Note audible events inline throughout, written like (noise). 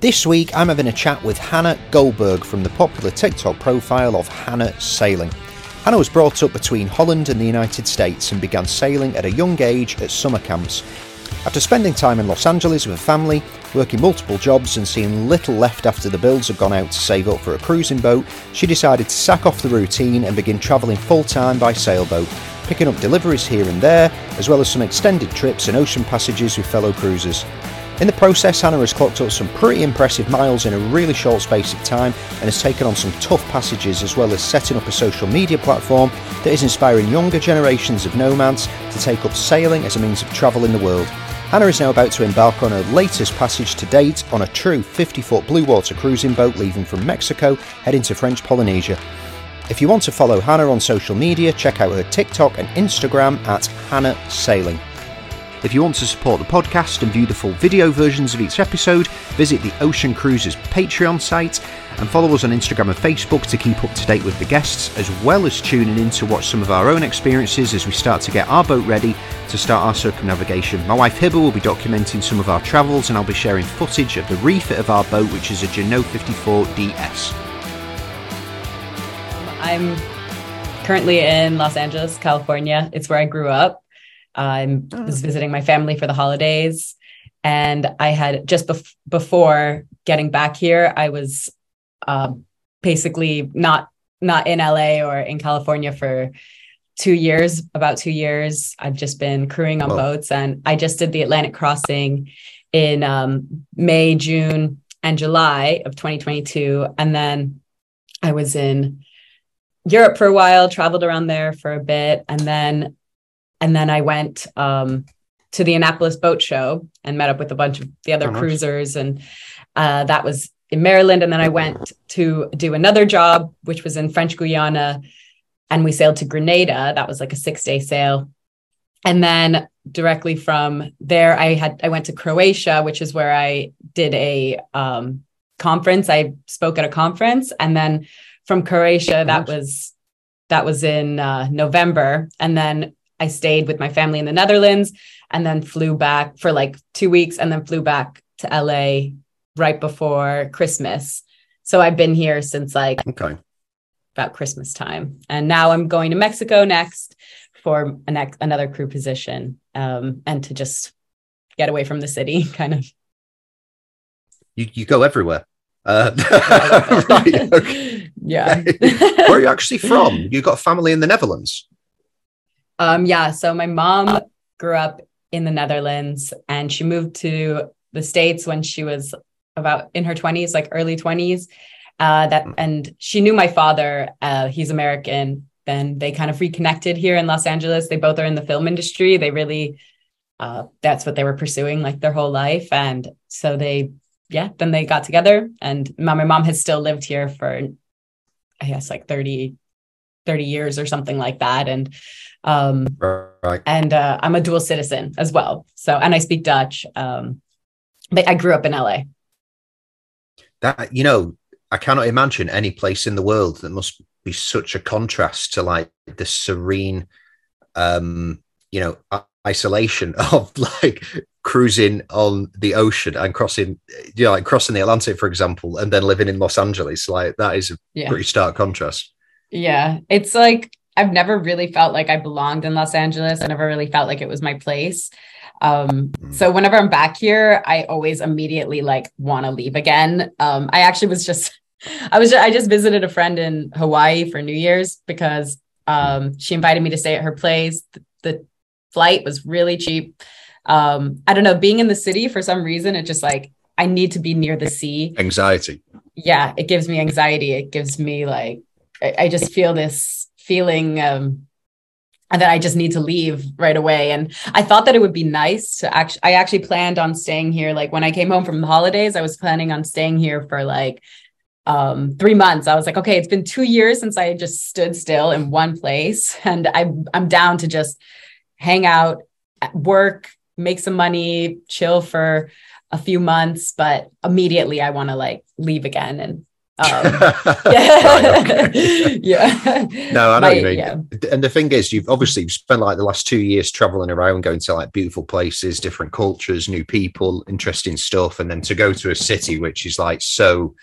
This week, I'm having a chat with Hannah Goldberg from the popular TikTok profile of Hannah Sailing. Hannah was brought up between Holland and the United States and began sailing at a young age at summer camps. After spending time in Los Angeles with a family, working multiple jobs, and seeing little left after the bills had gone out to save up for a cruising boat, she decided to sack off the routine and begin travelling full time by sailboat, picking up deliveries here and there, as well as some extended trips and ocean passages with fellow cruisers. In the process, Hannah has clocked up some pretty impressive miles in a really short space of time and has taken on some tough passages as well as setting up a social media platform that is inspiring younger generations of nomads to take up sailing as a means of travel in the world. Hannah is now about to embark on her latest passage to date on a true 50 foot blue water cruising boat leaving from Mexico heading to French Polynesia. If you want to follow Hannah on social media, check out her TikTok and Instagram at Hannah Sailing. If you want to support the podcast and view the full video versions of each episode, visit the Ocean Cruisers Patreon site and follow us on Instagram and Facebook to keep up to date with the guests, as well as tuning in to watch some of our own experiences as we start to get our boat ready to start our circumnavigation. My wife Hibba will be documenting some of our travels and I'll be sharing footage of the refit of our boat, which is a Jeanneau 54 DS. I'm currently in Los Angeles, California. It's where I grew up. I oh. was visiting my family for the holidays. And I had just bef- before getting back here, I was uh, basically not not in LA or in California for two years, about two years. I've just been crewing on boats, and I just did the Atlantic crossing in um, May, June, and July of 2022, and then I was in Europe for a while, traveled around there for a bit, and then and then I went um, to the Annapolis Boat Show and met up with a bunch of the other oh, cruisers, and uh, that was in Maryland. And then I went to do another job, which was in French Guiana, and we sailed to Grenada. That was like a six day sail, and then directly from there, I had I went to Croatia, which is where I did a um, conference. I spoke at a conference, and then from Croatia, that was that was in uh, November, and then I stayed with my family in the Netherlands and then flew back for like two weeks and then flew back to LA right before Christmas. So I've been here since like okay. about Christmas time. And now I'm going to Mexico next for an, another crew position um, and to just get away from the city (laughs) kind of. You, you go everywhere. Uh, (laughs) (laughs) right. Yeah. Where are you actually from? You got family in the Netherlands? Um, yeah. So my mom grew up in the Netherlands and she moved to the States when she was about in her 20s, like early 20s. Uh, that and she knew my father. Uh, he's American. Then they kind of reconnected here in Los Angeles. They both are in the film industry. They really, uh, that's what they were pursuing like their whole life. And so they, yeah, then they got together. And my, my mom has still lived here for, I guess, like 30, 30 years or something like that. And um, right. And uh, I'm a dual citizen as well. So, and I speak Dutch. Um, but I grew up in LA. That, you know, I cannot imagine any place in the world that must be such a contrast to like the serene, um, you know, isolation (laughs) of like cruising on the ocean and crossing, you know, like crossing the Atlantic, for example, and then living in Los Angeles. Like that is a yeah. pretty stark contrast. Yeah. It's like I've never really felt like I belonged in Los Angeles. I never really felt like it was my place. Um, so whenever I'm back here, I always immediately like want to leave again. Um, I actually was just, (laughs) I was, just, I just visited a friend in Hawaii for New Year's because um, she invited me to stay at her place. The, the flight was really cheap. Um, I don't know, being in the city for some reason, it just like I need to be near the sea. Anxiety. Yeah, it gives me anxiety. It gives me like I, I just feel this feeling um, that I just need to leave right away. And I thought that it would be nice to actually, I actually planned on staying here. Like when I came home from the holidays, I was planning on staying here for like um, three months. I was like, okay, it's been two years since I just stood still in one place. (laughs) And I, I'm down to just hang out, work, make some money, chill for a few months. But immediately I want to like leave again. And Um, (laughs) yeah. yeah. (laughs) No, I know My, what you mean. Yeah. And the thing is, you've obviously spent like the last two years traveling around, going to like beautiful places, different cultures, new people, interesting stuff. And then to go to a city which is like so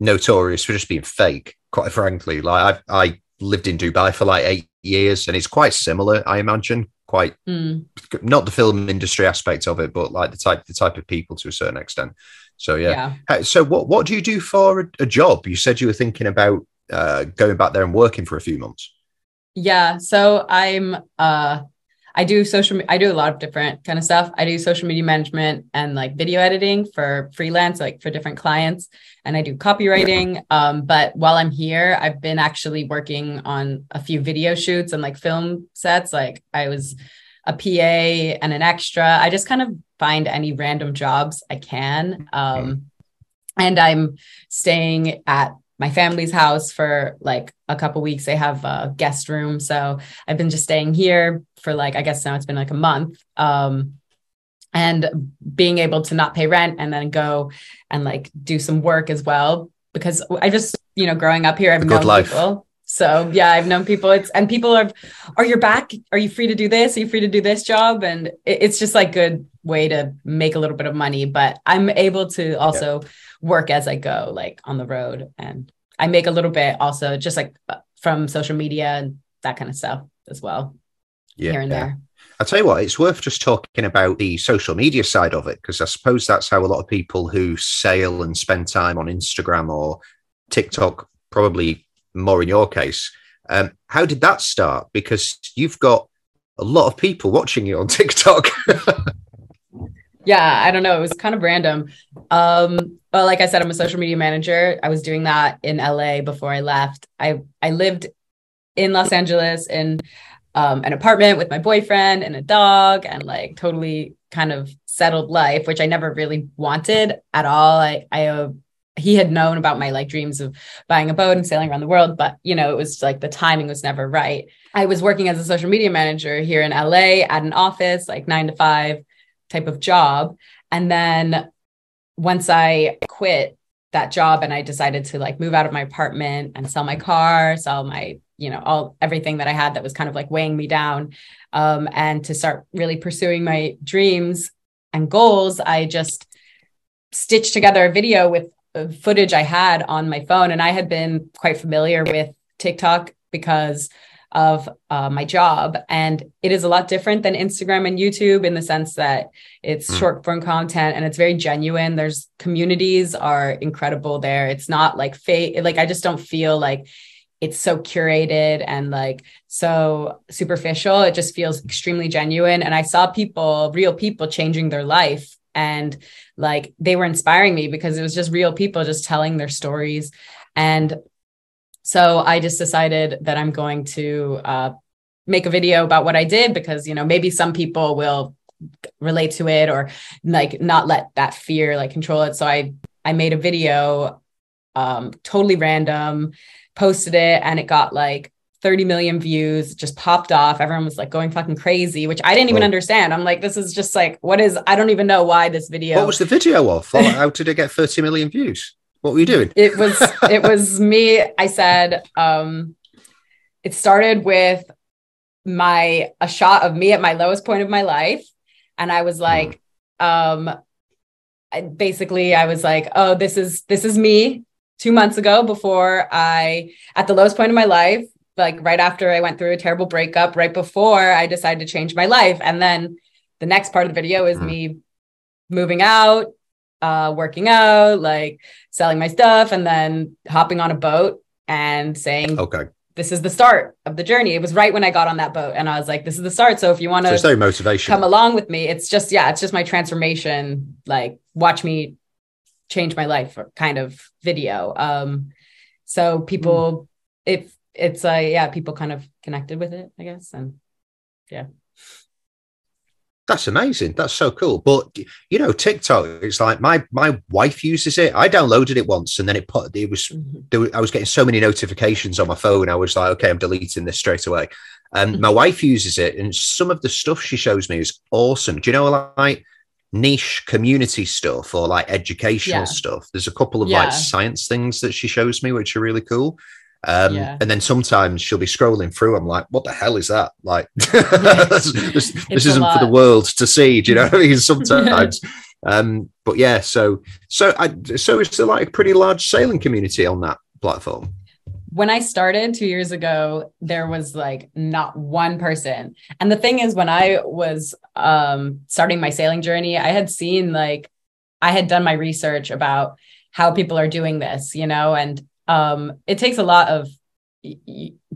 notorious for just being fake, quite frankly. Like I've I lived in Dubai for like eight years and it's quite similar, I imagine. Quite mm. not the film industry aspect of it, but like the type the type of people to a certain extent. So yeah. yeah. So what what do you do for a, a job? You said you were thinking about uh, going back there and working for a few months. Yeah. So I'm uh I do social I do a lot of different kind of stuff. I do social media management and like video editing for freelance, like for different clients. And I do copywriting. Um, but while I'm here, I've been actually working on a few video shoots and like film sets. Like I was a PA and an extra. I just kind of find any random jobs I can. Um, and I'm staying at my family's house for like a couple weeks. They have a guest room. So I've been just staying here for like, I guess now it's been like a month. Um, and being able to not pay rent and then go and like do some work as well. Because I just, you know, growing up here, I've known life. people so yeah, I've known people. It's and people are, are you back? Are you free to do this? Are you free to do this job? And it, it's just like good way to make a little bit of money. But I'm able to also yeah. work as I go, like on the road, and I make a little bit also just like uh, from social media and that kind of stuff as well. Yeah, here and there. I'll tell you what, it's worth just talking about the social media side of it because I suppose that's how a lot of people who sail and spend time on Instagram or TikTok probably more in your case. Um, how did that start? Because you've got a lot of people watching you on (laughs) TikTok. yeah, I don't know. It was kind of random. Um, well, like I said, I'm a social media manager. I was doing that in LA before I left. I I lived in Los Angeles in um, an apartment with my boyfriend and a dog, and like totally kind of settled life, which I never really wanted at all. I I he had known about my like dreams of buying a boat and sailing around the world but you know it was like the timing was never right. I was working as a social media manager here in la at an office like 9 to 5 type of job. And then once i quit that job and i decided to like move out of my apartment and sell my car sell my you know all everything that i had that was kind of like weighing me down um, and to start really pursuing my dreams and goals i just stitched together a video with footage I had on my phone, and I had been quite familiar with TikTok because of uh, my job. And it is a lot different than Instagram and YouTube in the sense that it's mm. short form content and it's very genuine. There's communities are incredible there. It's not like fake, like I just don't feel like it's so curated and like so superficial. It just feels extremely genuine. And I saw people, real people changing their life and like they were inspiring me because it was just real people just telling their stories. And so i just decided that i'm going to uh, make a video about what i did because you know maybe some people will relate to it or like not let that fear like control it. So i i made a video um totally random posted it and it got like 30 million views just popped off. Everyone was like going fucking crazy which i didn't even understand. I'm like this is just like what is i don't even know why this video what was the video of? How did it get 30 million views? What were you doing? It was it was me i said um it started with my a shot of me at my lowest point of my life and i was like mm. um I, basically i was like oh this is this is me two months ago before I, at the lowest point of my life, like right after I went through a terrible breakup, right before I decided to change my life. And then the next part of the video is mm. me moving out, uh, working out, like selling my stuff, and then hopping on a boat and saying, okay. This is the start of the journey. It was right when I got on that boat, and I was like, "This is the start." So if you want to, so motivation. Come along with me. It's just, yeah, it's just my transformation. Like, watch me change my life, kind of video. Um, so people, mm. if it's like uh, yeah people kind of connected with it i guess and yeah that's amazing that's so cool but you know tiktok it's like my my wife uses it i downloaded it once and then it put it was mm-hmm. there, i was getting so many notifications on my phone i was like okay i'm deleting this straight away and my wife uses it and some of the stuff she shows me is awesome do you know like niche community stuff or like educational Yeah. stuff. There's a couple of Yeah. like science things that she shows me, which are really cool. Um, Yeah. And then sometimes she'll be scrolling through. I'm like, what the hell is that? Like, (laughs) (laughs) this, this, this isn't for the world to see. Do you know what I mean? (laughs) Sometimes. um, but yeah, so so I so it's like a pretty large sailing community on that platform. when I started two years ago, there was like not one person. And the thing is, when I was um, starting my sailing journey, I had seen like, I had done my research about how people are doing this, you know, and um, it takes a lot of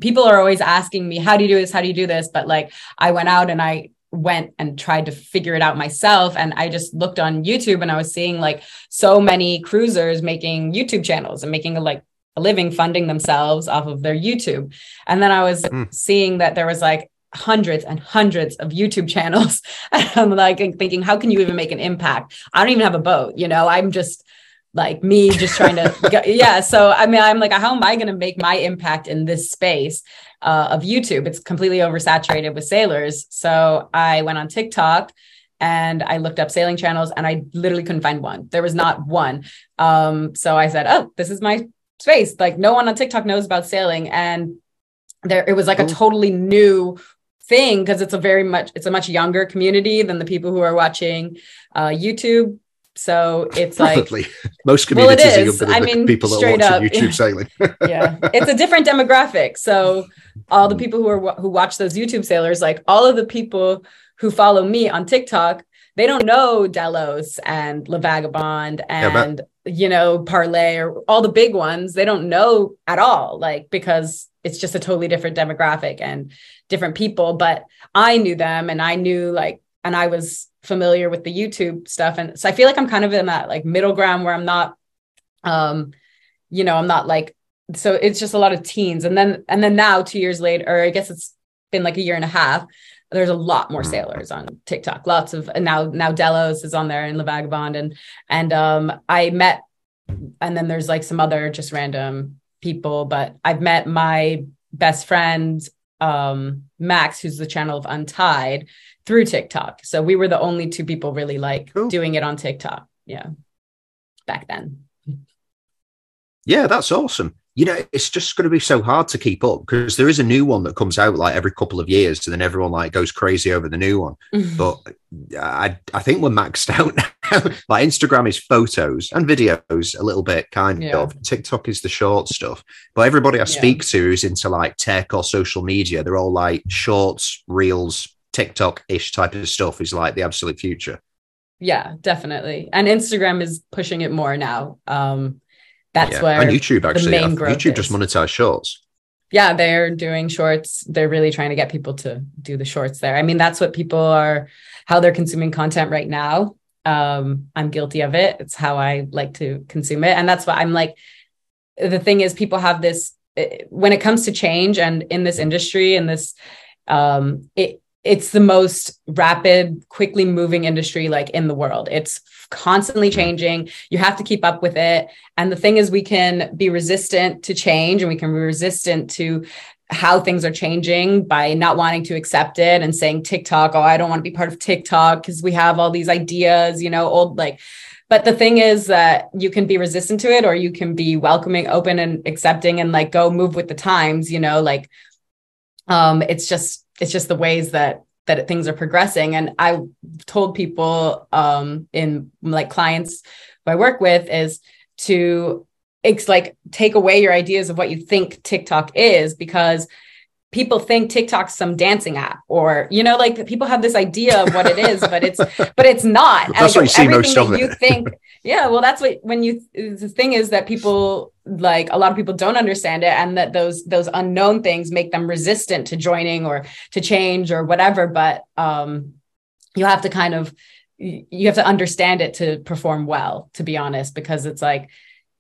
people are always asking me, how do you do this? How do you do this? But like, I went out and I went and tried to figure it out myself. And I just looked on YouTube and I was seeing like so many cruisers making YouTube channels and making a, like a living funding themselves off of their YouTube. And then I was Mm. seeing that there was like hundreds and hundreds of YouTube channels. (laughs) And I'm like thinking, how can you even make an impact? I don't even have a boat, you know, I'm just like me just trying to get, (laughs) yeah. So I mean, I'm like, how am I going to make my impact in this space uh, of YouTube? It's completely oversaturated with sailors. So I went on TikTok and I looked up sailing channels and I literally couldn't find one. There was not one. Um, so I said, oh, this is my space. Like no one on TikTok knows about sailing. And there it was like a totally new thing because it's a very much it's a much younger community than the people who are watching uh, YouTube. So it's like Probably (laughs) most Well, it communities are is. I mean, people that straight watch up, YouTube yeah. sailing. (laughs) yeah it's a different demographic so all Mm. the people who are who watch those youtube sailors like all of the people who follow me on tiktok they don't know delos and la vagabonde and you know parlay or all the big ones they don't know at all like because it's just a totally different demographic and different people but i knew them and i knew like and i was familiar with the youtube stuff. And so i feel like i'm kind of in that like middle ground where i'm not um you know i'm not like so it's just a lot of teens. And then and then now two years later or i guess it's been like a year and a half there's a lot more Mhm. sailors on tiktok. Lots of and now now delos is on there and la vagabonde. And and um i met and then there's like some other just random people but i've met my best friend um max who's the channel of untied through tiktok so we were the only two people really like Cool. doing it on tiktok yeah back then Yeah, that's awesome. You know, it's just going to be so hard to keep up because there is a new one that comes out like every couple of years, and then everyone like goes crazy over the new one. (laughs) But I, I think we're maxed (laughs) out now. like Instagram is photos and videos a little bit, kind Yeah. of. TikTok is the short stuff. But everybody I Yeah. speak to who's into like tech or social media, they're all like shorts, reels, TikTok ish type of stuff is like the absolute future. Yeah, definitely. And Instagram is pushing it more now. Um, that's yeah. where, and YouTube actually, main I- growth YouTube just is. monetized shorts. yeah, they're doing shorts. They're really trying to get people to do the shorts there. I mean, that's what people are, how they're consuming content right now. Um, I'm guilty of it. It's how I like to consume it. And that's why I'm like, the thing is, people have this, when it comes to change and in this industry and this, um, it, it's the most rapid, quickly moving industry like in the world. It's constantly changing. You have to keep up with it. And the thing is, we can be resistant to change and we can be resistant to how things are changing by not wanting to accept it and saying TikTok, oh, I don't want to be part of TikTok because we have all these ideas, you know, old like. But the thing is that you can be resistant to it or you can be welcoming, open, and accepting and like go move with the times, you know, like um it's just it's just the ways that that things are progressing. And i told people um in like clients who i work with is to it's like take away your ideas of what you think tiktok is because people think tiktok's some dancing app or you know like people have this idea of what it is but it's (laughs) but it's not. That's Like, what you see most of that you think yeah well that's what when you the thing is that people like a lot of people don't understand it and that those those unknown things make them resistant to joining or to change or whatever but um you have to kind of you have to understand it to perform well to be honest because it's like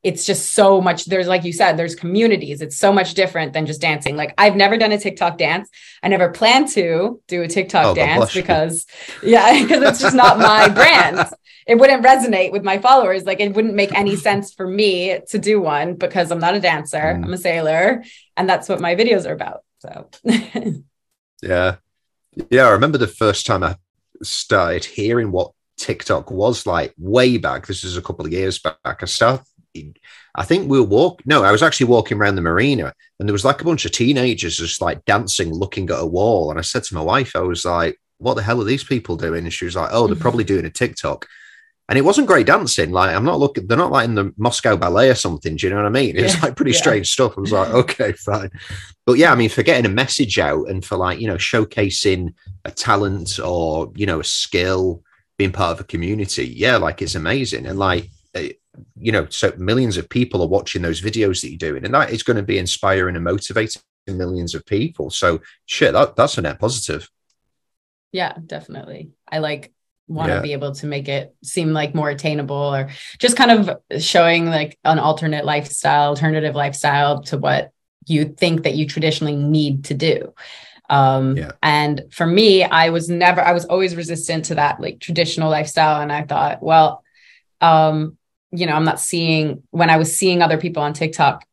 it's just so much there's like you said there's communities it's so much different than just dancing like i've never done a tiktok dance i never plan to do a tiktok Oh, dance because yeah (laughs) because it's just not my brand it wouldn't resonate with my followers like it wouldn't make any sense for me to do one because i'm not a dancer Mm. i'm a sailor and that's what my videos are about so (laughs) Yeah. Yeah. I remember the first time I started hearing what TikTok was like way back. This is a couple of years back. I started. I think we were walk. No, I was actually walking around the marina, and there was like a bunch of teenagers just like dancing, looking at a wall. And I said to my wife, I was like, "What the hell are these people doing?" And she was like, "Oh, they're probably doing a TikTok." and it wasn't great dancing. Like I'm not looking, they're not like in the Moscow Ballet or something. Do you know what I mean? It's yeah, like pretty yeah. strange stuff. I was like, okay, (laughs) fine. But yeah, I mean, for getting a message out and for like you know showcasing a talent or you know a skill, being part of a community, yeah, like it's amazing. And like eh, you know, so millions of people are watching those videos that you're doing, and that is going to be inspiring and motivating millions of people. So shit, that, that's a net positive. Yeah, definitely. I like want to yeah. be able to make it seem like more attainable or just kind of showing like an alternate lifestyle alternative lifestyle to what you think that you traditionally need to do um yeah. and for me i was never i was always resistant to that like traditional lifestyle and i thought well um you know i'm not seeing when i was seeing other people on tiktok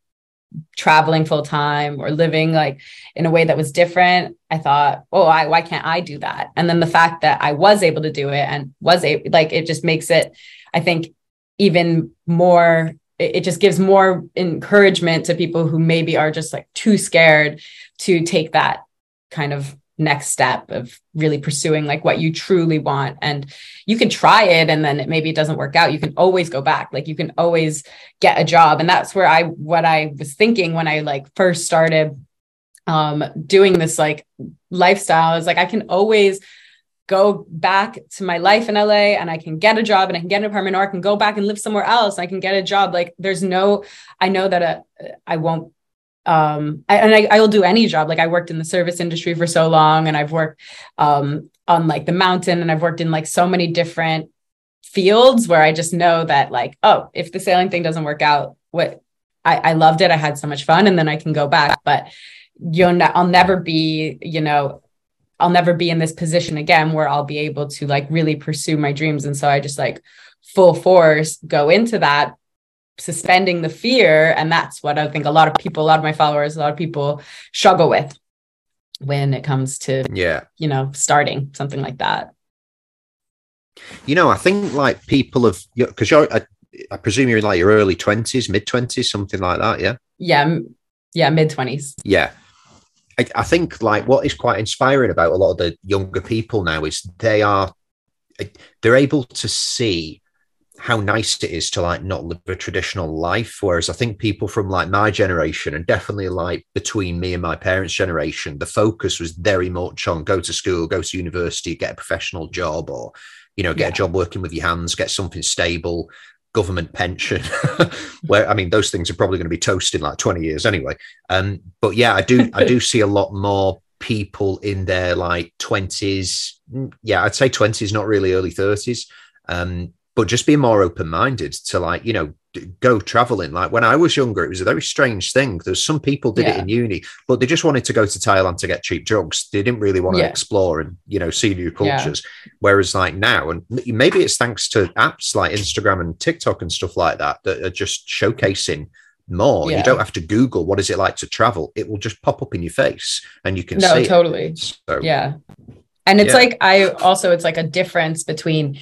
traveling full time or living like in a way that was different i thought oh I, why can't i do that? And then the fact that i was able to do it and was able like it just makes it i think even more it, it just gives more encouragement to people who maybe are just like too scared to take that kind of next step of really pursuing like what you truly want and you can try it and then it, maybe it doesn't work out you can always go back like you can always get a job and that's where i what i was thinking when i like first started um doing this like lifestyle is like i can always go back to my life in LA and I can get a job and I can get an apartment or I can go back and live somewhere else. I can get a job. Like there's no, I know that uh, I won't um I, and I, I will do any job. Like i worked in the service industry for so long and i've worked um on like the mountain and i've worked in like so many different fields where i just know that like oh if the sailing thing doesn't work out what i i loved it. I had so much fun and then i can go back. But you'll ne- i'll never be you know i'll never be in this position again where i'll be able to like really pursue my dreams. And so i just like full force go into that suspending the fear and that's what i think a lot of people a lot of my followers a lot of people struggle with when it comes to yeah. you know starting something like that. You know i think like people have because you're I, I, presume you're in like your early 20s mid 20s something like that yeah? Yeah yeah mid 20s yeah. I, I think like what is quite inspiring about a lot of the younger people now is they are they're able to see how nice it is to like not live a traditional life. Whereas I think people from like my generation and definitely like between me and my parents' generation, the focus was very much on go to school, go to university, get a professional job, or you know, get yeah. a job working with your hands, get something stable, government pension. (laughs) Where I mean, those things are probably going to be toast in like 20 years anyway. Um, but yeah, I do I do see a lot more people in their like 20s. Yeah, I'd say 20s, not really early 30s. Um, but just be more open minded to like you know go traveling. Like when i was younger it was a very strange thing. There's some people did yeah. it in uni but they just wanted to go to thailand to get cheap drugs. They didn't really want to yeah. explore and you know see new cultures. Yeah. whereas like now and maybe it's thanks to apps like instagram and tiktok and stuff like that that are just showcasing more. You don't have to google what is it like to travel. It will just pop up in your face and you can no totally. So, yeah. And it's like i also it's like a difference between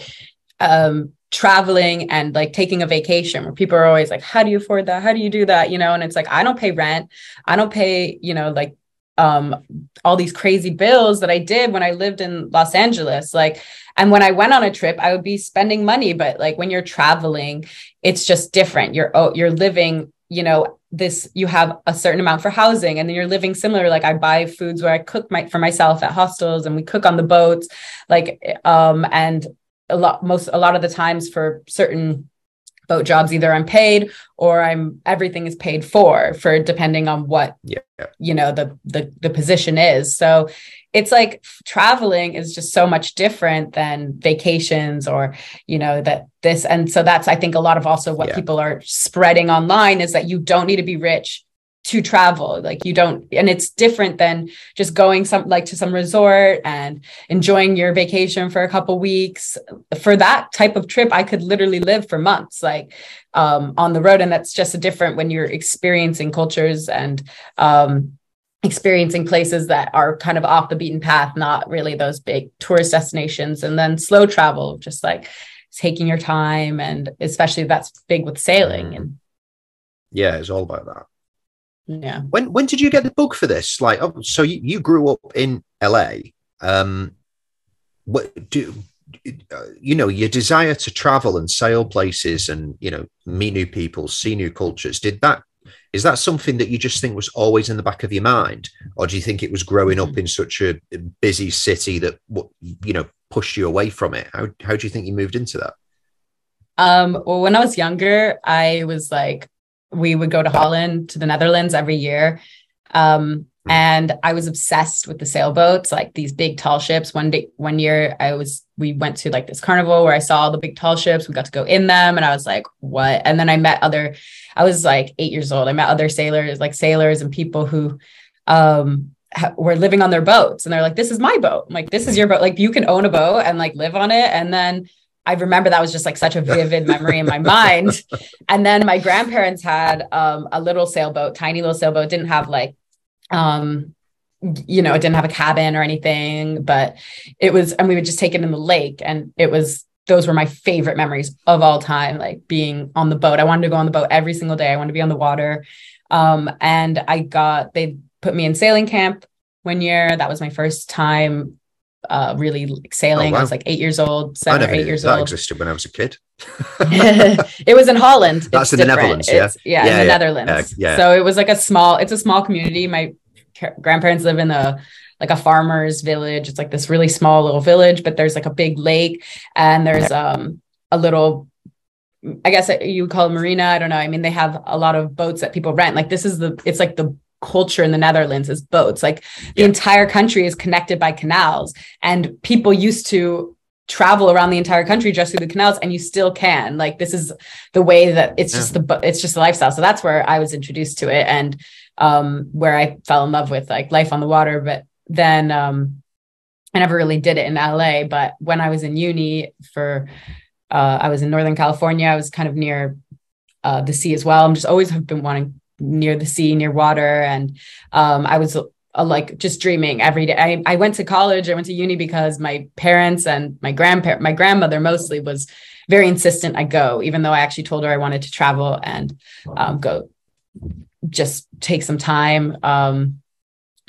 um traveling and like taking a vacation where people are always like how do you afford that? How do you do that? You know and it's like i don't pay rent. I don't pay you know like um all these crazy bills that i did when i lived in los angeles. Like and when i went on a trip i would be spending money but like when you're traveling it's just different. You're oh you're living you know this you have a certain amount for housing and then you're living similar. Like i buy foods where i cook my for myself at hostels and we cook on the boats. Like um and a lot most a lot of the times for certain boat jobs either i'm paid or i'm everything is paid for for depending on what yeah. you know the the the position is so it's like traveling is just so much different than vacations or you know that this and so that's i think a lot of also what yeah. people are spreading online is that you don't need to be rich to travel like you don't and it's different than just going some like to some resort and enjoying your vacation for a couple weeks for that type of trip i could literally live for months like um, on the road and that's just a different when you're experiencing cultures and um, experiencing places that are kind of off the beaten path, not really those big tourist destinations. And then slow travel, just like taking your time. And especially that's big with sailing. And yeah, it's all about that. Yeah. When when did you get the bug for this? Like, oh, so you, you grew up in LA. Um, what do you know your desire to travel and sail places and you know meet new people, see new cultures? Did that is that something that you just think was always in the back of your mind, or do you think it was growing up mm. in such a busy city that what you know pushed you away from it? How how do you think you moved into that? Um, well, when I was younger, I was like, we would go to Holland to the Netherlands every year. Um, hmm. and I was obsessed with the sailboats, like these big tall ships. One day, one year, I was we went to like this carnival where I saw all the big tall ships. We got to go in them, and I was like, "What?" And then I met other. I was like eight years old. I met other sailors, like sailors and people who um, ha- were living on their boats, and they're like, "This is my boat." I'm like, "This is your boat. Like you can own a boat and like live on it." And then I remember that was just like such a vivid memory in my mind. And then my grandparents had um, a little sailboat, tiny little sailboat, didn't have like, um, you know, it didn't have a cabin or anything, but it was, and we would just take it in the lake. And it was, those were my favorite memories of all time, like being on the boat. I wanted to go on the boat every single day. I wanted to be on the water. Um, and I got, they put me in sailing camp one year. That was my first time uh, really like sailing. Oh, wow. I was like eight years old, seven or eight years that old. That existed when I was a kid. (laughs) it was in Holland. That's in the Netherlands, yeah? yeah, yeah, in the yeah. Netherlands. yeah. So it was like a small. It's a small community. My grandparents live in a like a farmer's village. It's like this really small little village, but there's like a big lake and there's um a little I guess you would call it marina. I don't know. I mean, they have a lot of boats that people rent. Like this is the it's like the culture in the Netherlands is boats. Like the entire country is connected by canals, and people used to travel around the entire country just through the canals, and you still can. Like this is the way that it's yeah. just the it's just the lifestyle. So that's where I was introduced to it, and um, where I fell in love with like life on the water. But then um, I never really did it in LA. But when I was in uni for uh, I was in Northern California. I was kind of near uh, the sea as well. I'm just always have been wanting near the sea, near water. And um, I was uh, like just dreaming every day. I, I went to college, I went to uni because my parents and my grandparent, my grandmother mostly was very insistent I go, even though I actually told her I wanted to travel and um, go just take some time um,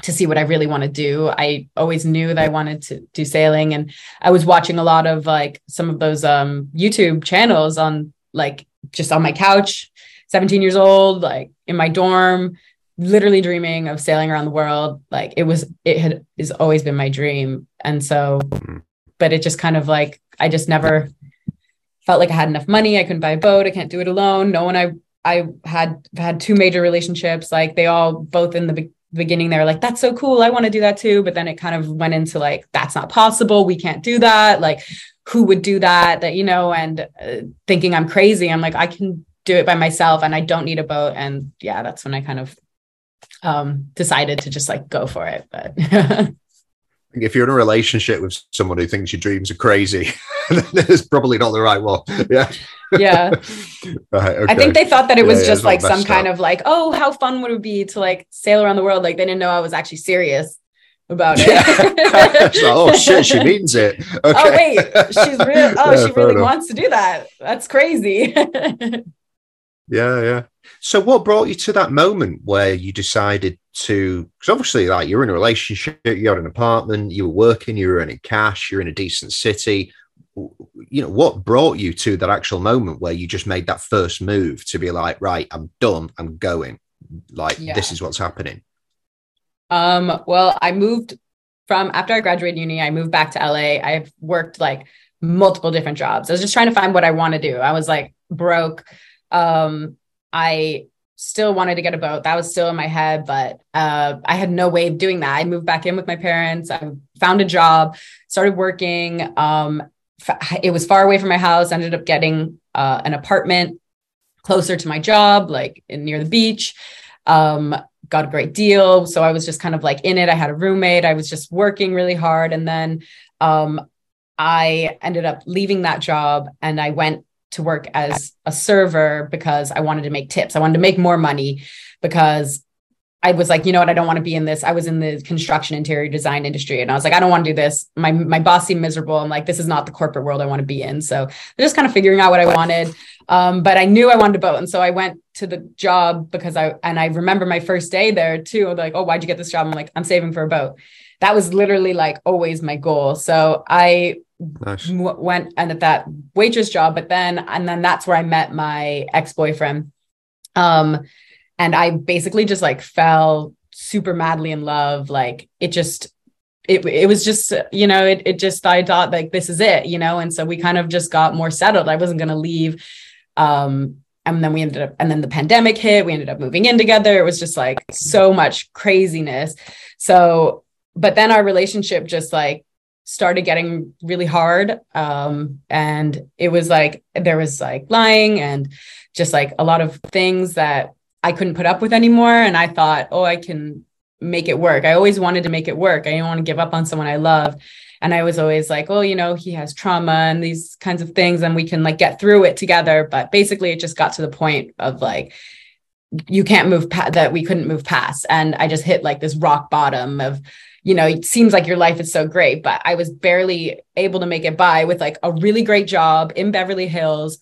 to see what I really want to do. I always knew that I wanted to do sailing and I was watching a lot of like some of those um, YouTube channels on like just on my couch 17 years old, like in my dorm, literally dreaming of sailing around the world. Like it was, it had has always been my dream. And so, but it just kind of like, I just never felt like I had enough money. I couldn't buy a boat. I can't do it alone. No one I, I had had two major relationships. Like they all both in the be- beginning, they were like, that's so cool. I want to do that too. But then it kind of went into like, that's not possible. We can't do that. Like, who would do that? That, you know, and uh, thinking I'm crazy. I'm like, I can do it by myself and I don't need a boat. And yeah, that's when I kind of um, decided to just like go for it. But (laughs) if you're in a relationship with someone who thinks your dreams are crazy, (laughs) it's probably not the right one. (laughs) Yeah. Yeah. right, okay. I think they thought that it was yeah, just yeah, like some kind of like, oh, how fun would it be to like sail around the world? Like they didn't know I was actually serious about it. Yeah. oh shit, she means it. Oh, okay. Oh wait, she's real. Oh, yeah, she really enough. wants to do that. That's crazy. Yeah, yeah. So, what brought you to that moment where you decided to? Because obviously, like you're in a relationship, you had an apartment, you were working, you were earning cash, you're in a decent city. You know, what brought you to that actual moment where you just made that first move to be like, right, I'm done, I'm going. Like, yeah. this is what's happening. Um. Well, I moved from after I graduated uni. I moved back to LA. I've worked like multiple different jobs. I was just trying to find what I want to do. I was like broke um, I still wanted to get a boat. That was still in my head, but uh, I had no way of doing that. I moved back in with my parents. I found a job, started working. Um, it was far away from my house. Ended up getting uh, an apartment closer to my job, like near the beach. Um, got a great deal. So I was just kind of like in it. I had a roommate. I was just working really hard. And then um, I ended up leaving that job and I went to work as a server because I wanted to make tips. I wanted to make more money because I was like, you know what, I don't want to be in this. I was in the construction interior design industry and I was like, I don't want to do this. My my boss seemed miserable. I'm like, this is not the corporate world I want to be in. So just kind of figuring out what I wanted. Um, but I knew I wanted to boat. And so I went to the job because I and I remember my first day there too. Like, oh, why'd you get this job? I'm like, I'm saving for a boat. That was literally like always my goal. So I nice. went and at that waitress job, but then and then that's where I met my ex-boyfriend. Um and I basically just like fell super madly in love. Like it just, it, it was just, you know, it, it just, I thought like, this is it, you know? And so we kind of just got more settled. I wasn't going to leave. Um, and then we ended up, and then the pandemic hit, we ended up moving in together. It was just like so much craziness. So, but then our relationship just like started getting really hard. Um, and it was like, there was like lying and just like a lot of things that I couldn't put up with anymore. And I thought, oh, I can make it work. I always wanted to make it work. I didn't want to give up on someone I love. And I was always like, oh, you know, he has trauma and these kinds of things, and we can like get through it together. But basically, it just got to the point of like, you can't move past that we couldn't move past. And I just hit like this rock bottom of, you know, it seems like your life is so great, but I was barely able to make it by with like a really great job in Beverly Hills,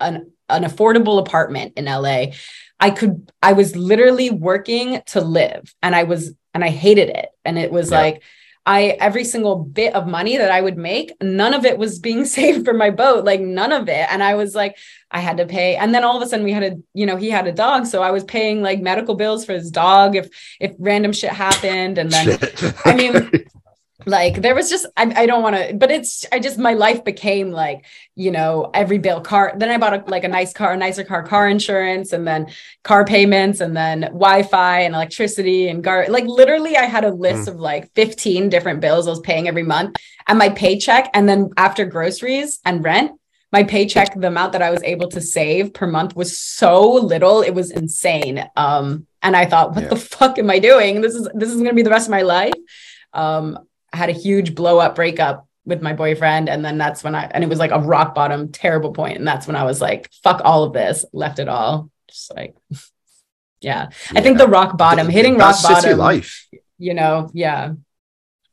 an, an affordable apartment in LA I could, I was literally working to live and I was, and I hated it. And it was yeah. like, I, every single bit of money that I would make, none of it was being (laughs) saved for my boat, like none of it. And I was like, I had to pay. And then all of a sudden we had a, you know, he had a dog. So I was paying like medical bills for his dog if, if random shit happened. And then, I mean, (laughs) like there was just I, I don't want to but it's I just my life became like you know every bill car then I bought a, like a nice car a nicer car car insurance and then car payments and then Wi-Fi and electricity and gar like literally I had a list mm. of like 15 different bills I was paying every month and my paycheck and then after groceries and rent my paycheck the amount that I was able to save per month was so little it was insane um and I thought what yeah. the fuck am I doing this is this is going to be the rest of my life um had a huge blow up breakup with my boyfriend. And then that's when I, and it was like a rock bottom, terrible point. And that's when I was like, fuck all of this, left it all. Just like, yeah. (laughs) yeah. I think the rock bottom, hitting rock bottom, life. you know, yeah.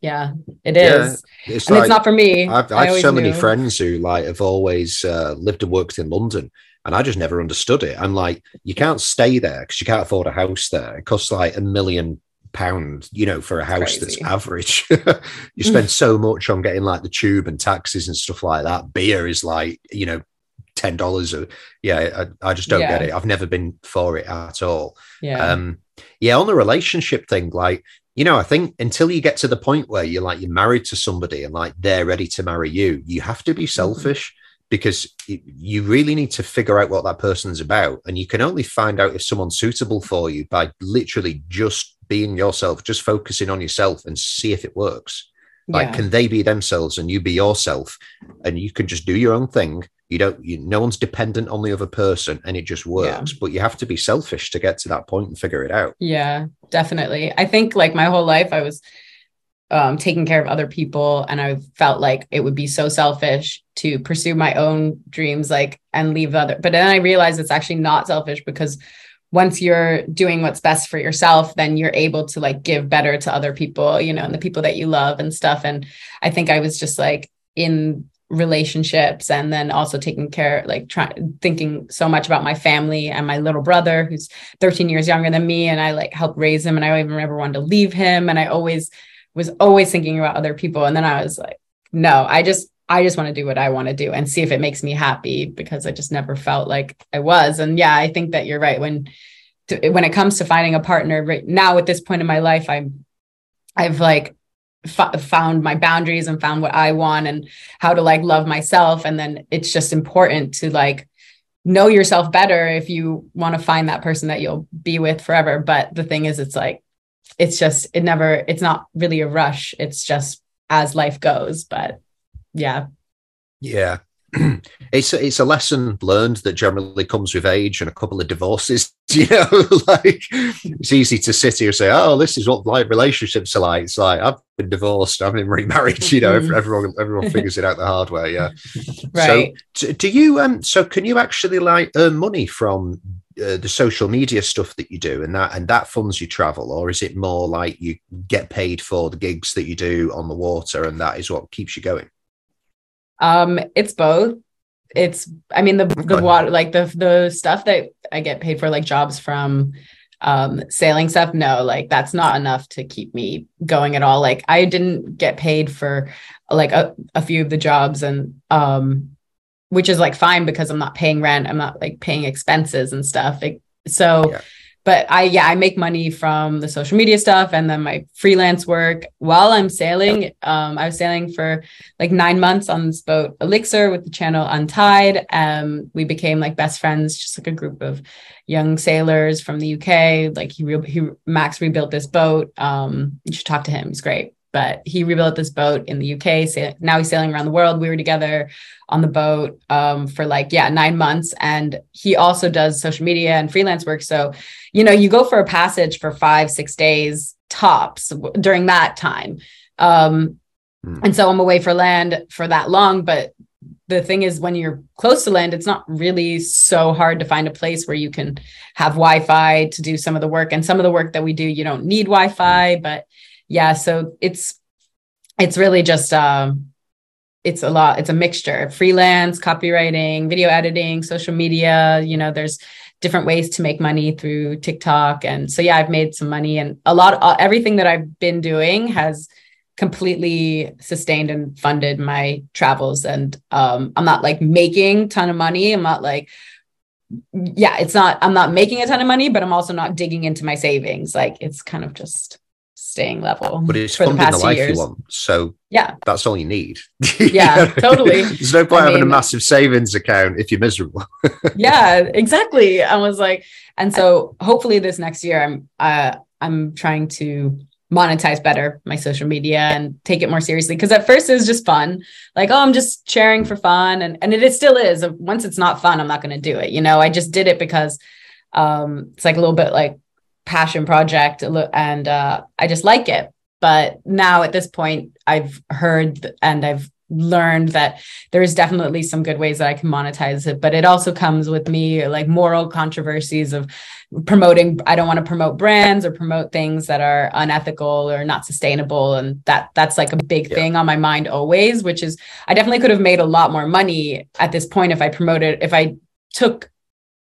Yeah, it is. Yeah, it's and like, it's not for me. I've, I have so knew. many friends who like have always uh, lived and worked in London and I just never understood it. I'm like, you can't stay there because you can't afford a house there. It costs like a million pound, you know, for a house Crazy. that's average. (laughs) you spend so much on getting like the tube and taxes and stuff like that. Beer is like, you know, ten dollars. Yeah, I, I, just don't yeah. get it. I've never been for it at all. Yeah. Um, yeah, on the relationship thing, like, you know, I think until you get to the point where you're like you're married to somebody and like they're ready to marry you, you have to be mm-hmm. selfish. Mm-hmm because you really need to figure out what that person's about. And you can only find out if someone's suitable for you by literally just being yourself, just focusing on yourself and see if it works. Like, yeah. can they be themselves and you be yourself and you can just do your own thing? You don't, you, no one's dependent on the other person and it just works, yeah. but you have to be selfish to get to that point and figure it out. Yeah, definitely. I think like my whole life, I was um, taking care of other people. And i felt like it would be so selfish to pursue my own dreams like and leave other but then i realized it's actually not selfish because once you're doing what's best for yourself then you're able to like give better to other people you know and the people that you love and stuff. And i think i was just like in relationships and then also taking care like trying thinking so much about my family and my little brother who's 13 years younger than me. And i like helped raise him and i even never wanted to leave him. And i always was always thinking about other people and then i was like no i just I just want to do what I want to do and see if it makes me happy because I just never felt like I was. And yeah, I think that you're right. When to, when it comes to finding a partner right now at this point in my life, I'm I've like found my boundaries and found what I want and how to like love myself. And then it's just important to like know yourself better if you want to find that person that you'll be with forever. But the thing is, it's like it's just it never it's not really a rush. It's just as life goes. But yeah yeah (clears throat) it's a, it's a lesson learned that generally comes with age and a couple of divorces. (laughs) You know, like it's easy to sit here and say, "Oh, this is what like relationships are like." It's like I've been divorced, I've been remarried. You know, mm-hmm. everyone everyone figures it out the hard way. Yeah. (laughs) Right. So, do you um? So, can you actually like earn money from uh, the social media stuff that you do and that and that funds your travel or is it more like you get paid for the gigs that you do on the water and that is what keeps you going? Um it's both. It's i mean the the water like the the stuff that i get paid for like jobs from um sailing stuff no like that's not enough to keep me going at all. Like i didn't get paid for like a, a few of the jobs and um which is like fine because i'm not paying rent i'm not like paying expenses and stuff like, so yeah but I yeah, I make money from the social media stuff and then my freelance work while I'm sailing. Um, I was sailing for like nine months on this boat Elixir with the channel Untied. Um, we became like best friends, just like a group of young sailors from the UK. Like he, re- he Max rebuilt this boat. Um, you should talk to him. He's great but he rebuilt this boat in the UK. So now he's sailing around the world. We were together on the boat um, for like, yeah, nine months. And he also does social media and freelance work. So, you know, you go for a passage for five, six days tops during that time. Um, mm. And so I'm away for land for that long. But the thing is, when you're close to land, it's not really so hard to find a place where you can have Wi Fi to do some of the work. And some of the work that we do, you don't need Wi Fi, but yeah so it's it's really just um it's a lot it's a mixture freelance copywriting video editing social media you know there's different ways to make money through tiktok. And so yeah i've made some money and a lot of uh, everything that i've been doing has completely sustained and funded my travels. And um, i'm not like making ton of money. I'm not like yeah it's not i'm not making a ton of money but i'm also not digging into my savings. Like it's kind of just staying level. But it's for funding the, the life years. you want. So yeah, that's all you need. (laughs) Yeah, totally. (laughs) There's no point I having mean, a massive savings account if you're miserable. (laughs) yeah, exactly. I was like, and so hopefully this next year I'm uh I'm trying to monetize better my social media and take it more seriously because at first it was just fun like oh i'm just sharing for fun and and it still is once it's not fun i'm not going to do it you know i just did it because um it's like a little bit like passion project and uh, I just like it. But now at this point, I've heard and I've learned that there is definitely some good ways that I can monetize it. But it also comes with me like moral controversies of promoting. I don't want to promote brands or promote things that are unethical or not sustainable. And that that's like a big yeah. thing on my mind always, which is I definitely could have made a lot more money at this point if I promoted, if I took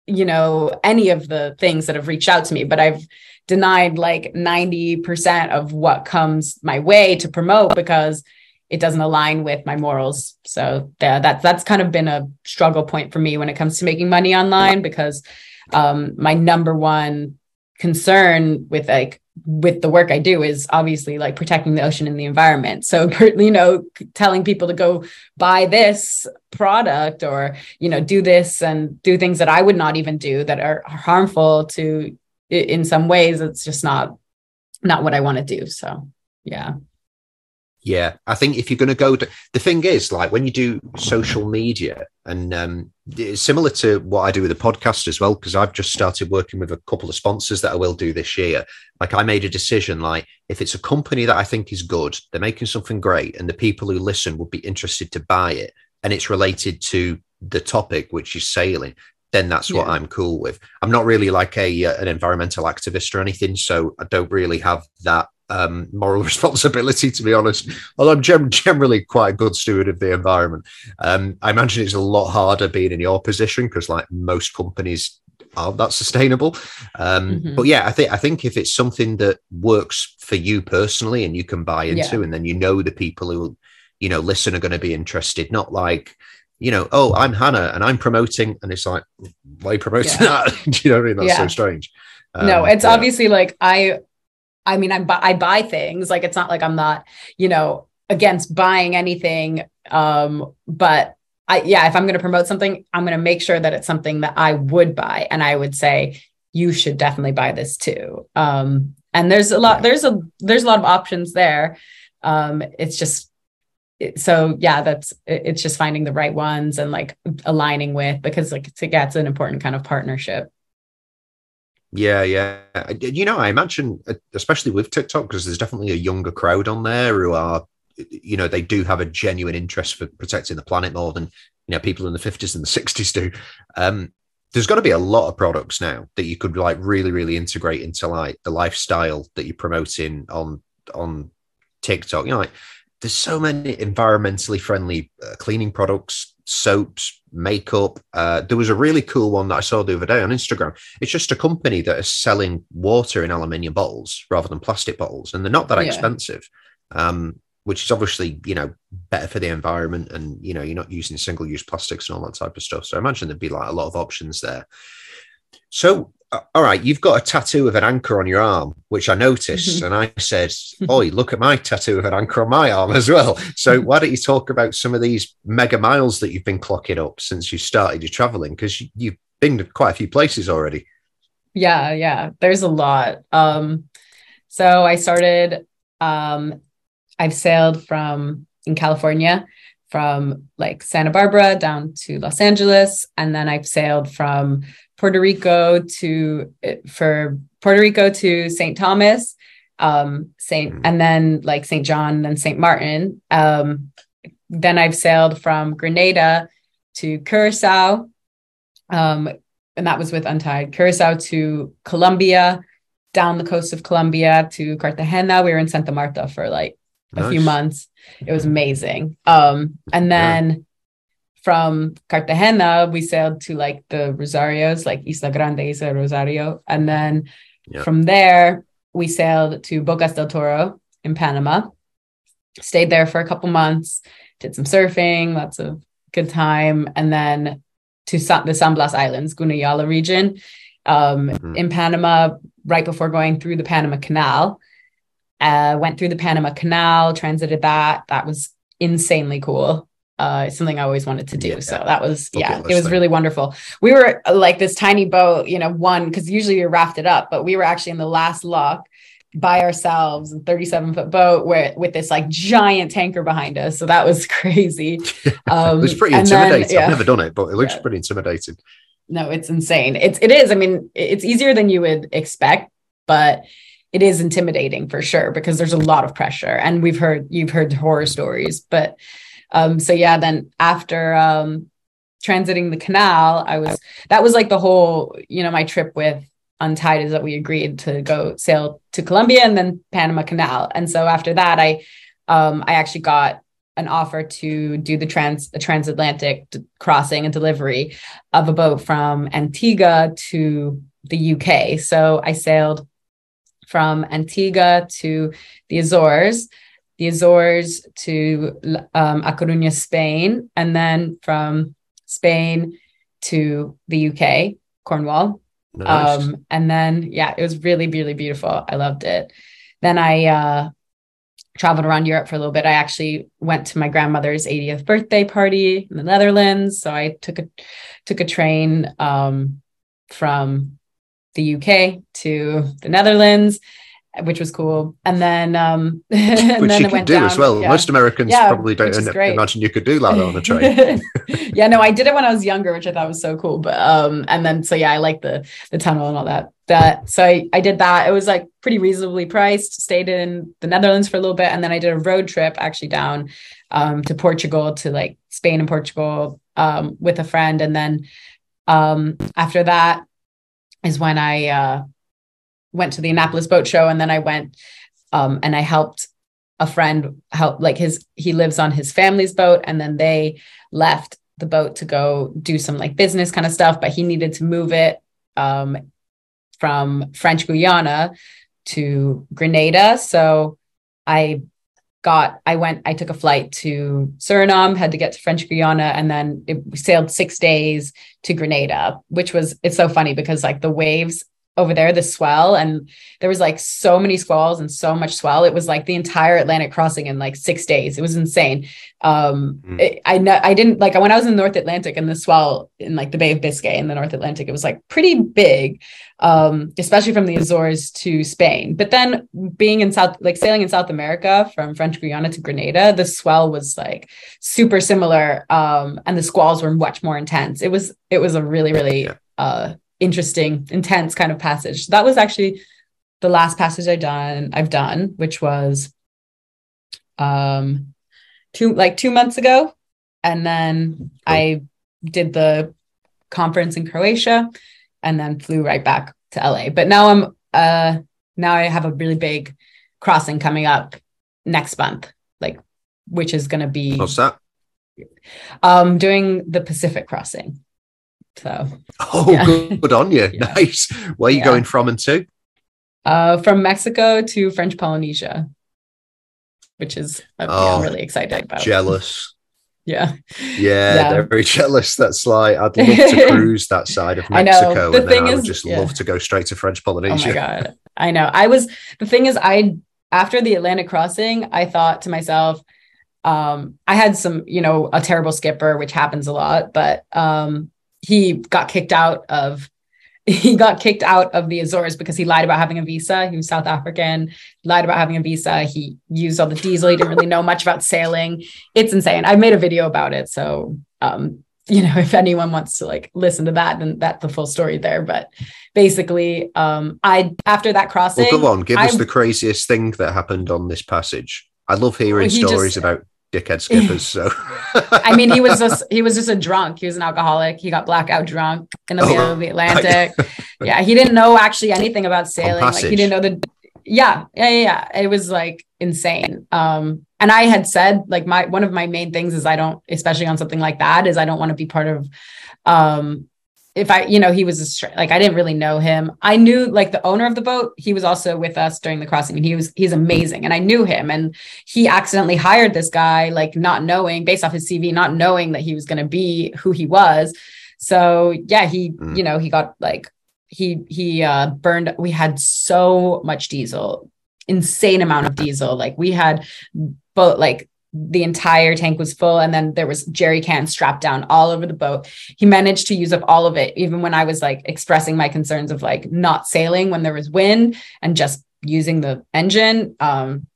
you know any of the things that have reached out to me but i've denied like 90% of what comes my way to promote because it doesn't align with my morals. So that's that's kind of been a struggle point for me when it comes to making money online because um, my number one concern with like with the work I do is obviously like protecting the ocean and the environment. So, (laughs) you know, telling people to go buy this product or, you know, do this and do things that I would not even do that are harmful to in some ways, it's just not not what I want to do. So, yeah. Yeah, I think if you're going to go to the thing is like when you do social media, and um, similar to what I do with the podcast as well, because I've just started working with a couple of sponsors that I will do this year. Like I made a decision, like if it's a company that I think is good, they're making something great, and the people who listen would be interested to buy it, and it's related to the topic, which is sailing, then that's what I'm cool with. I'm not really like a uh, an environmental activist or anything, so I don't really have that um, moral (laughs) responsibility, to be honest. Although I'm gem- generally quite a good steward of the environment. Um, I imagine it's a lot harder being in your position because, like most companies, aren't that sustainable. Um, mm-hmm. But yeah, I think I think if it's something that works for you personally and you can buy into, yeah. and then you know the people who you know listen are going to be interested, not like you know, oh, I'm Hannah and I'm promoting, and it's like, why are you promoting yeah. that? (laughs) Do you know what I mean? That's yeah. so strange. Um, no, it's obviously like I I mean, I buy, I buy things like it's not like I'm not, you know, against buying anything. Um, but I, yeah, if I'm going to promote something, I'm going to make sure that it's something that I would buy. And I would say, you should definitely buy this too. Um, and there's a lot, there's a, there's a lot of options there. Um, it's just, so yeah, that's, it's just finding the right ones and like aligning with, because like, it's, yeah, it's an important kind of partnership. Yeah, yeah. You know, I imagine, uh, especially with TikTok, because there's definitely a younger crowd on there who are, you know, they do have a genuine interest for protecting the planet more than, you know, people in the 50s and the (laughs) 60s do. Um, there's got to be a lot of products now that you could like really really integrate into like the lifestyle that you're promoting on on TikTok. You know, like there's so many environmentally friendly uh, cleaning products, soaps, makeup. Uh, there was a really cool one that I saw the other day on Instagram. It's just a company that is selling water in aluminium bottles rather than plastic bottles, and they're not that Yeah. expensive. Um, which is obviously you know better for the environment, and you know you're not using single-use plastics and all that type of stuff. So I imagine there'd be like a lot of options there. So, all right, you've got a tattoo of an anchor on your arm, which I noticed, and I said, (laughs) "Oi, look at my tattoo of an anchor on my arm as well." So, why don't you talk about some of these mega miles that you've been clocking up since you started your traveling? Because you, you've been to quite a few places already. Yeah, yeah. There's a lot. Um, so I started um I've sailed from in California from like Santa Barbara down to Los Angeles and then I've sailed from Puerto Rico to for Puerto Rico to St. Thomas um St. Mhm. and then like St. John and St. Martin um then I've sailed from Grenada to Curacao um and that was with Untied Curacao to Colombia down the coast of Colombia to Cartagena. We were in Santa Marta for like a few months. It was amazing. Um, and then from Cartagena, we sailed to like the Rosarios, like Isla Grande, Isla Rosario. And then Yeah. from there, we sailed to Bocas del Toro in Panama. Stayed there for a couple months, did some surfing, lots of good time. And then to Sa- the San Blas Islands, Gunayala region um, Mhm. in Panama right before going through the Panama Canal. Uh, went through the Panama Canal, transited that. That was insanely cool. Uh, it's something I always wanted to do. Yeah. So that was, yeah, it was really wonderful. We were uh, like this tiny boat, you know, one, because usually you're rafted up, but we were actually in the last lock by ourselves, a 37 foot boat where with this like giant tanker behind us. So that was (laughs) crazy. Um, (laughs) it was pretty and then- intimidating. yeah I've never done it, but it looks Yeah. pretty intimidating. no it's insane it's it is i mean it's easier than you would expect but it is intimidating for sure because there's a lot of pressure and we've heard you've heard horror stories but um so yeah then after um transiting the canal i was that was like the whole you know my trip with untied is that we agreed to go sail to colombia and then panama canal and so after that i um i actually got an offer to do the trans the transatlantic crossing and delivery of a boat from Antigua to the UK. So I sailed from Antigua to the Azores, the Azores to um, A Coruña, Spain, and then from Spain to the UK, Cornwall. Nice. Um, and then, yeah, it was really, really beautiful. I loved it. Then I uh, traveled around Europe for a little bit. I actually went to my grandmother's 80th birthday party in the Netherlands. So I took a took a train um, from the UK to the Netherlands, which was cool. And then, um, (laughs) and Which then you could do down, as well. yeah. Most Americans Yeah, probably don't which is im- great. imagine you could do that on a train. (laughs) yeah, no, I did it when I was younger, which I thought was so cool. But um, and then so yeah, I like the the tunnel and all that. That so I, I did that. It was like pretty reasonably priced. Stayed in the Netherlands for a little bit, and then I did a road trip actually down um to Portugal to like Spain and Portugal um with a friend, and then um after that is when I uh went to the Annapolis Boat Show, and then I went um and I helped a friend help like his he lives on his family's boat and then they left the boat to go do some like business kind of stuff but he needed to move it um from French Guiana to Grenada. So I got I went I took a flight to Suriname had to get to French Guiana and then it sailed 6 days to Grenada which was it's so funny because like the waves over there the swell and there was like so many squalls and so much swell. It was like the entire atlantic crossing in like six days. It was insane. Um Mm. it- i know i didn't like when i was in the north atlantic and the swell in like the bay of biscay in the north atlantic it was like pretty big um especially from the azores to spain. But then being in south like sailing in south america from french guiana to grenada the swell was like super similar um and the squalls were much more intense. It was it was a really really Yeah. uh interesting intense kind of passage that was actually the last passage i done i've done which was um two like two months ago and then i did the conference in Croatia and then flew right back to LA. But now I'm uh now I have a really big crossing coming up next month, like which is gonna be What's that? um doing the Pacific crossing. So Oh, Yeah. good, good on you. (laughs) Yeah. Nice. Where are you Yeah. going from and to? uh from Mexico to French Polynesia, which is uh, Oh, I'm really excited about. Jealous. (laughs) Yeah. Yeah, Yeah. they're very jealous. That's like I'd love to (laughs) cruise that side of I know. Mexico, The and then thing I would is- just yeah. love to go straight to French Oh Polynesia. my god. I know. I was the thing is I after the Atlantic crossing, I thought to myself, um, I had some, you know, a terrible skipper, which happens a lot, but um he got kicked out of (laughs) he got kicked out of the Azores because he lied about having a visa. He was South African, lied about having a visa. He used all the diesel. He didn't really know much about sailing. It's insane. I made a video about it. So um, you know, (laughs) if anyone wants to like listen to that, then that's the full story there. But basically, um, I after that crossing, Well, go on, give us the craziest thing that happened on this passage. I love hearing Well, stories just- about dickhead skippers. (laughs) So, I mean, he was just he was just a drunk. He was an alcoholic. He got blackout drunk in the Oh, middle of the (laughs) Atlantic. yeah, he didn't know actually anything about sailing. Like he didn't know the yeah, yeah, yeah, yeah. It was like insane. Um, and I had said like my one of my main things is I don't, especially on something like that, is I don't want to be part of um if I, you know, he was a like I didn't really know him. I knew like the owner of the boat. He was also with us during the crossing, and he was he's amazing, and I knew him. And he accidentally hired this guy, like not knowing, based off his CV, not knowing that he was going to be who he was. So yeah, he, Mm. you know, he got like he he uh burned. We had so much diesel, insane amount of diesel. Like we had, boat like the entire tank was full and then there was jerry cans strapped down all over the boat. He managed to use up all of it even when i was like expressing my concerns of like not sailing when there was wind and just using the engine. Um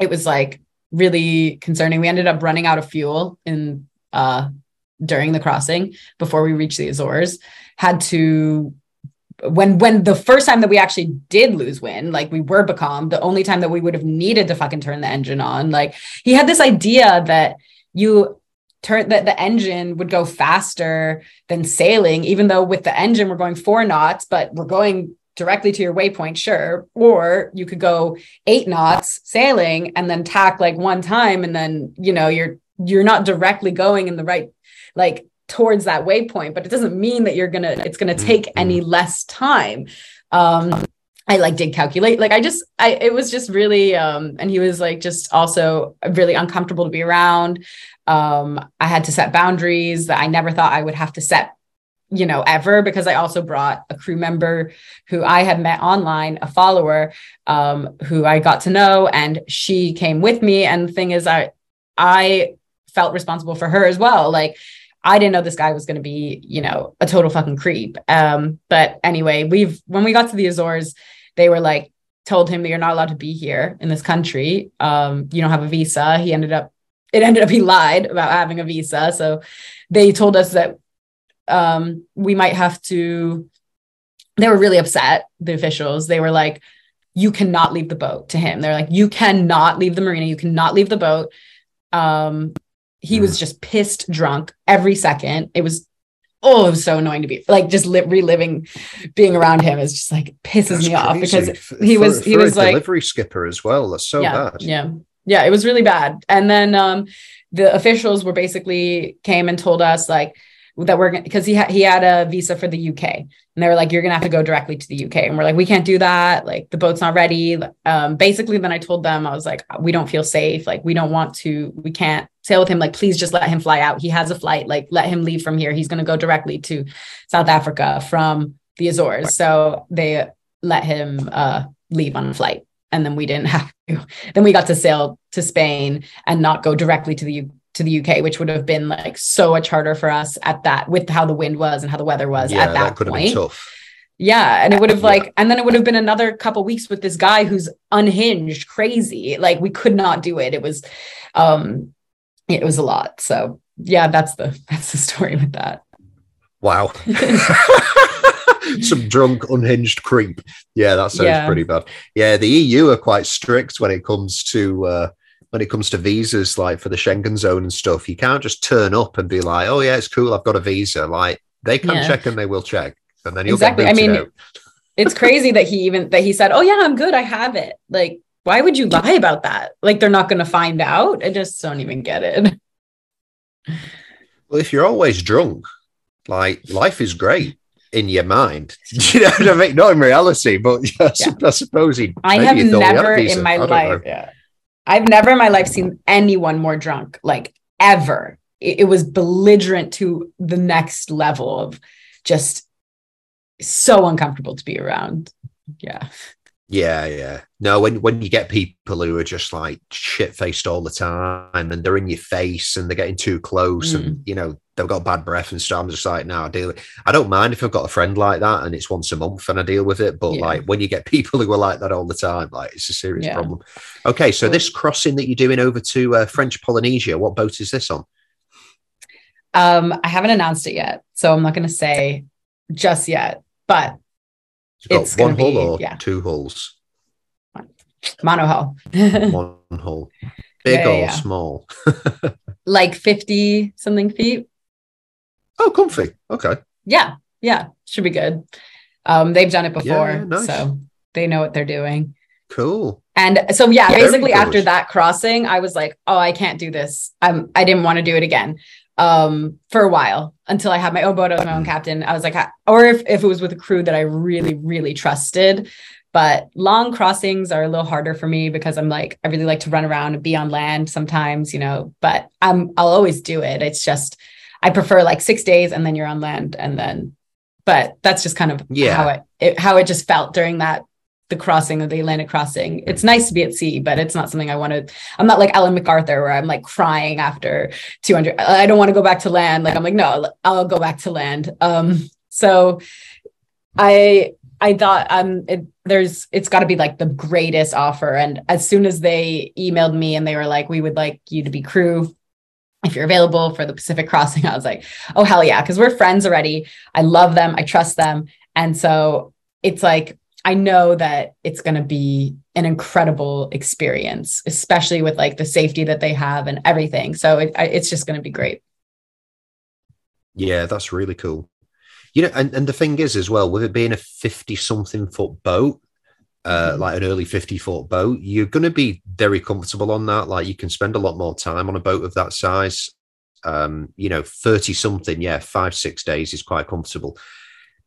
it was like really concerning. We ended up running out of fuel in uh during the crossing before we reached the azores. Had to when when the first time that we actually did lose wind, like we were becalmed, the only time that we would have needed to fucking turn the engine on, like he had this idea that you turn that the engine would go faster than sailing, even though with the engine we're going four knots, but we're going directly to your waypoint, sure. Or you could go eight knots sailing and then tack like one time, and then you know you're you're not directly going in the right like towards that waypoint, but it doesn't mean that you're gonna it's gonna take any less time. Um I like did calculate like I just I it was just really um and he was like just also really uncomfortable to be around. Um I had to set boundaries that I never thought I would have to set you know ever because I also brought a crew member who I had met online, a follower um who I got to know and she came with me and the thing is I I felt responsible for her as well like I didn't know this guy was going to be, you know, a total fucking creep. Um, but anyway, we've when we got to the Azores, they were like told him that you're not allowed to be here in this country. Um, you don't have a visa. He ended up it ended up he lied about having a visa. So they told us that um we might have to they were really upset, the officials. They were like, you cannot leave the boat to him. They're like, you cannot leave the marina, you cannot leave the boat. Um, he was just pissed drunk every second. It was oh, it was so annoying to be like just li- reliving being around him is just like pisses That's me off because he for- was he was like delivery skipper as well. That's so yeah, bad. Yeah. Yeah, it was really bad. And then um the officials were basically came and told us like that we're because he had he had a visa for the UK and they were like you're gonna have to go directly to the UK and we're like we can't do that like the boat's not ready um basically then I told them I was like we don't feel safe like we don't want to we can't sail with him like please just let him fly out he has a flight like let him leave from here he's gonna go directly to South Africa from the Azores so they let him uh leave on a flight and then we didn't (laughs) have to then we got to sail to Spain and not go directly to the U- to the UK, which would have been like so much harder for us at that with how the wind was and how the weather was Yeah, at that, could have point. been tough. Yeah, and it would have Yeah. like, and then it would have been another couple weeks with this guy who's unhinged, crazy. Like we could not do it. It was, um, it was a lot. So yeah, that's the (laughs) that's the story with that. Wow. (laughs) Some drunk, unhinged creep. Yeah, that sounds Yeah. pretty bad. Yeah, the EU are quite strict when it comes to uh, when it comes to visas, like for the Schengen zone and stuff. You can't just turn up and be like, "Oh yeah, it's cool, I've got a visa." Like They can Yeah. check and they will check, and then you'll Exactly. I mean, it's crazy that he even that he said, "Oh yeah, I'm good. I have it." Like, why would you lie about that? Like, they're not going to find out. I just don't even get it. Well, if you're always drunk, like life is great in your mind. (laughs) you know what I mean? Not in reality, but (laughs) I Yeah. I suppose he. I have he thought he had a never in my life, yeah, I've never in my life seen anyone more drunk, like ever. It, it was belligerent to the next level of just so uncomfortable to be around. Yeah. Yeah, yeah. No, when when you get people who are just like shit faced all the time and they're in your face and they're getting too close Mm. and you know they've got bad breath and stuff. I'm just like, no, I deal. I don't mind if I've got a friend like that and it's once a month and I deal with it. But Yeah. like when you get (laughs) people who are like that all the time, like it's a serious Yeah. problem. Okay, so Cool. this crossing that you're doing over to uh, French Polynesia, what boat is this on? Um, I haven't announced it yet, so I'm not going to say just yet, but It's got one be- or yeah. two hulls? monohull. (laughs) one hole. Big Yeah, or yeah. small? (laughs) like 50 something feet. Oh, comfy. Okay. Yeah, yeah, should be good. Um, they've done it before, nice. so they know what they're doing. Cool. And so yeah, Very basically after that crossing, I was like, oh, I can't do this. Um, I didn't want to do it again. Um, for a while until I had my own boat, I was my own captain. I was like, or if, if it was with a crew that I really, really trusted. But long crossings are a little harder for me because I'm like, I really like to run around and be on land sometimes, you know, but I'm I'll always do it. It's just I prefer like six days and then you're on land and then but that's just kind of Yeah. how it, it how it just felt during that the crossing of the Atlantic crossing. It's nice to be at sea, but it's not something I want to. I'm not like Ellen MacArthur where I'm like crying after 200. I don't want to go back to land. Like I'm like, no, I'll go back to land. Um, so I I thought um it, there's it's got to be like the greatest offer. And as soon as they emailed me and they were like, we would like you to be crew if you're available for the Pacific crossing, (laughs) I was like, oh hell yeah, because we're friends already. I love them, I trust them, and so it's like I know that it's going to be an incredible experience, especially with like the safety that they have and everything. So it, it's just going to be great. Yeah, that's really cool. You know, and, and the thing is as well, with it being a 50 something foot boat, uh, Mhm. like an early 50 foot boat, you're going to be very comfortable on that. Like you can spend a lot more time on a boat of that size. Um, you know, 30 something, yeah, five, six days is quite comfortable.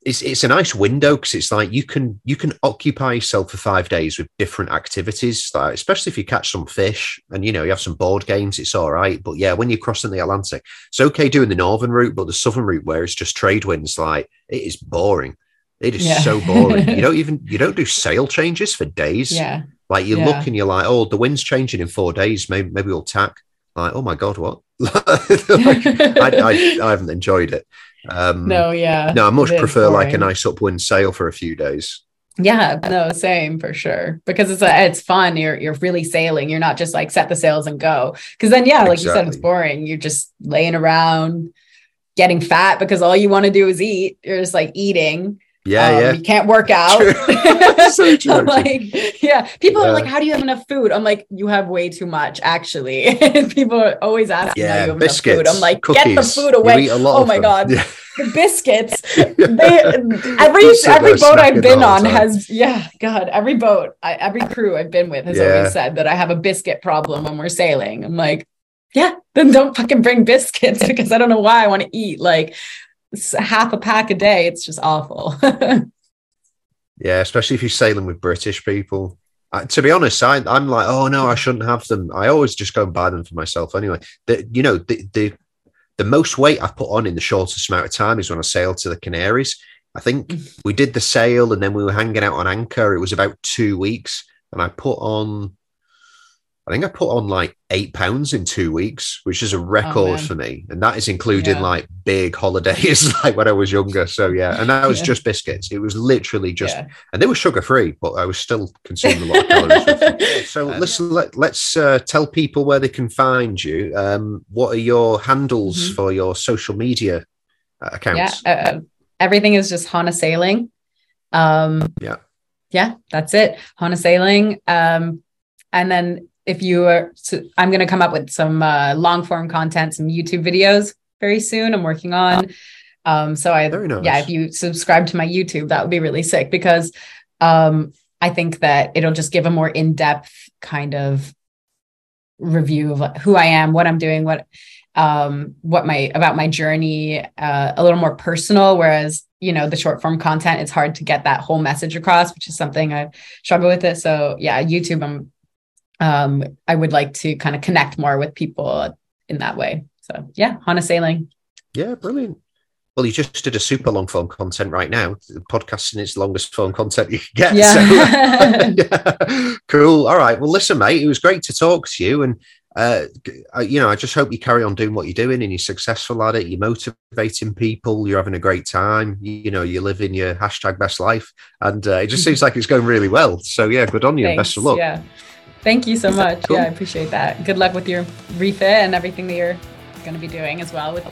It's, it's a nice window because it's like you can you can occupy yourself for five days with different activities, like especially if you catch some fish and you know you have some board games, it's all right. But yeah, when you're crossing the Atlantic, it's okay doing the northern route, but the southern route where it's just trade winds, like it is boring. It is Yeah. so boring. you don't (laughs) even you don't do sail changes for days. Yeah. Like you Yeah. look and you're like, oh, the wind's changing in four days. Maybe maybe we'll tack. Like, oh my god, what? (laughs) (laughs) Like, I, I I haven't enjoyed it. Um, no, yeah. no, I much prefer like a nice upwind sail for a few days. Yeah, no, same for sure. Because it's a, it's fun. You're you're really sailing. You're not just like set the sails and go. Because then, yeah, like you said, it's boring. You're just laying around, getting fat because all you want to do is eat. You're just like eating. Yeah, Um, yeah. You can't work (laughs) out. (laughs) So (laughs) true, like, yeah. People Yeah. are like, how do you have enough food? I'm like, you have way too much, actually. People are always asking how you Yeah, have biscuits. enough food. I'm like, get the food away. eat a lot Oh my them. God. Yeah. The biscuits. They, every every boat I've been on has yeah god every boat I, every crew I've been with has Yeah. always said that I have a biscuit problem when we're sailing I'm like yeah then don't fucking bring biscuits because I don't know why I want to eat like half a pack a day it's just awful (laughs) Yeah, especially if you're sailing with British people. To be honest, I, I'm like, oh no, I shouldn't have them. I always just go and buy them for myself anyway. The, you know, the, the the most weight I put on in the shortest amount of time is when I sailed to the Canaries. I think mm. we did the sail and then we were hanging out on anchor. It was about two weeks, and I put on, I think I put on like eight pounds in two weeks, which is a record Oh, for me, and that is including Yeah. like big holidays, (laughs) like when I was younger. So yeah, and that was Yeah. just biscuits. It was literally just yeah. and they were sugar free, but I was still consuming a lot of calories. (laughs) So Uh, listen, let, let's uh, tell people where they can find you. Um, what are your handles Mhm. for your social media uh, yeah uh, everything is just Hana sailing um Yeah. yeah that's it Hana sailing um and then if you are so I'm going to come up with some uh, long form content some YouTube videos very soon I'm working on. Um, so I, nice. yeah, if you subscribe to my YouTube, that would be really sick because um, I think that it'll just give a more in depth kind of review of who I am, what I'm doing, what um what my about my journey uh a little more personal. Whereas you know the short form content it's hard to get that whole message across which is something i struggle with it. So yeah youtube i'm um i would like to kind of connect more with people in that way so yeah hana sailing Yeah, brilliant. Well, you just did a super long form content right now. The podcasting is the longest form content you can get. Yeah. So, (laughs) (laughs) yeah. Cool. All right. Well, listen, mate, it was great to talk to you. And, uh, you know, I just hope you carry on doing what you're doing and you're successful at it. You're motivating people. You're having a great time. You, you know, you're living your hashtag best life. And uh, it just seems (laughs) like it's going really well. So, yeah, good on you. and Best of luck. yeah thank you so much Cool. yeah i appreciate that good luck with your refit and everything that you're going to be doing as well with